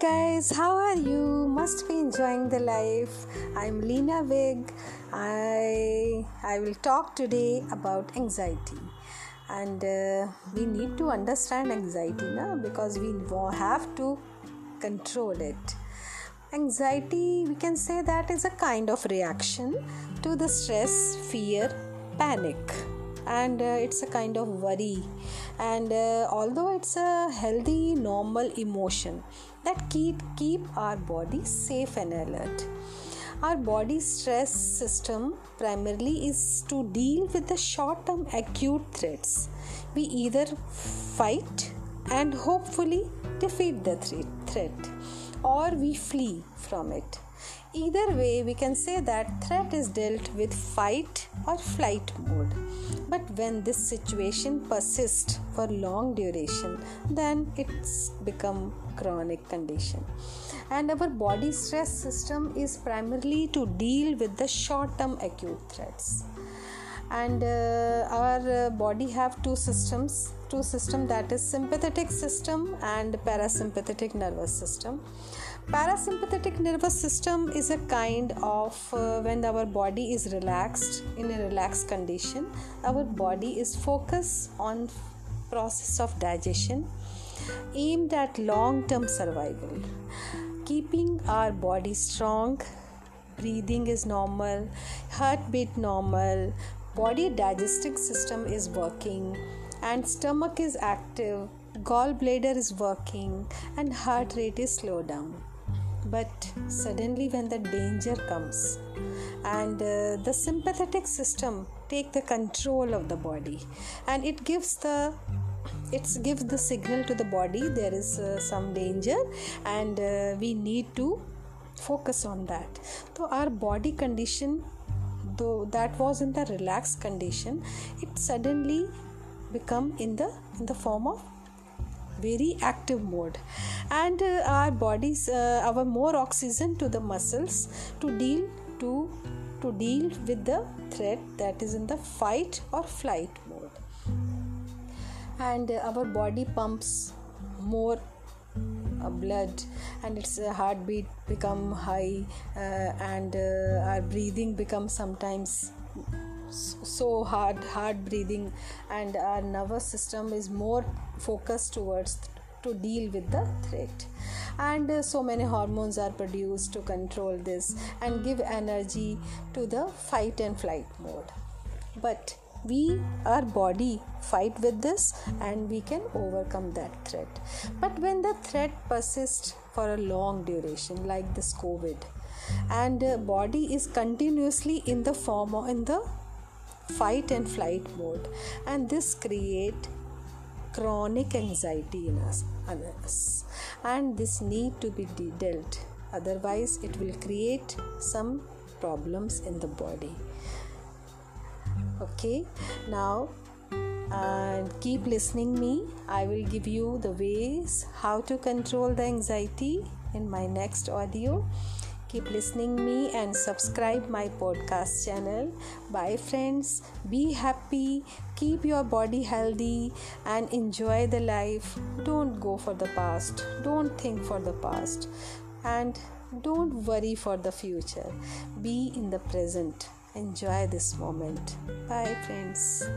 guys, how are you? Must be enjoying the life. I'm Leena Vig. I I will talk today about anxiety, and uh, we need to understand anxiety now because we have to control it. Anxiety, we can say that is a kind of reaction to the stress, fear, panic and uh, it's a kind of worry. And uh, although it's a healthy normal emotion that keep keep our body safe and alert. Our body stress system primarily is to deal with the short term acute threats. We either fight and hopefully defeat the threat or we flee from it Either way, we can say that threat is dealt with fight or flight mode. But when this situation persists for long duration, then it's become chronic condition. And our body stress system is primarily to deal with the short-term acute threats. And uh, our uh, body have two systems two system that is sympathetic system and parasympathetic nervous system parasympathetic nervous system is a kind of uh, when our body is relaxed in a relaxed condition our body is focused on process of digestion aimed at long term survival. Keeping our body strong breathing is normal heartbeat normal body digestive system is working and stomach is active gallbladder is working and heart rate is slow down but suddenly when the danger comes and uh, the sympathetic system take the control of the body and it gives the it gives the signal to the body there is uh, some danger and uh, we need to focus on that. So our body condition though that was in the relaxed condition it suddenly become in the in the form of very active mode. And uh, our bodies uh, our more oxygen to the muscles to deal to to deal with the threat that is in the fight or flight mode. And uh, our body pumps more uh, blood and its uh, heartbeat become high uh, and our breathing becomes sometimes so hard hard breathing and our nervous system is more focused towards to deal with the threat. And uh, so many hormones are produced to control this and give energy to the fight and flight mode. But we our body fight with this and we can overcome that threat. But when the threat persists for a long duration like this covid and uh, body is continuously in the form or in the fight and flight mode. And this create chronic anxiety in us, and this need to be dealt. Otherwise it will create some problems in the body. Okay? Now and keep listening me. I will give you the ways how to control the anxiety in my next audio keep listening me and subscribe my podcast channel. Bye friends. Be happy. Keep your body healthy and enjoy the life. Don't go for the past. Don't think for the past. And don't worry for the future. Be in the present. Enjoy this moment. Bye friends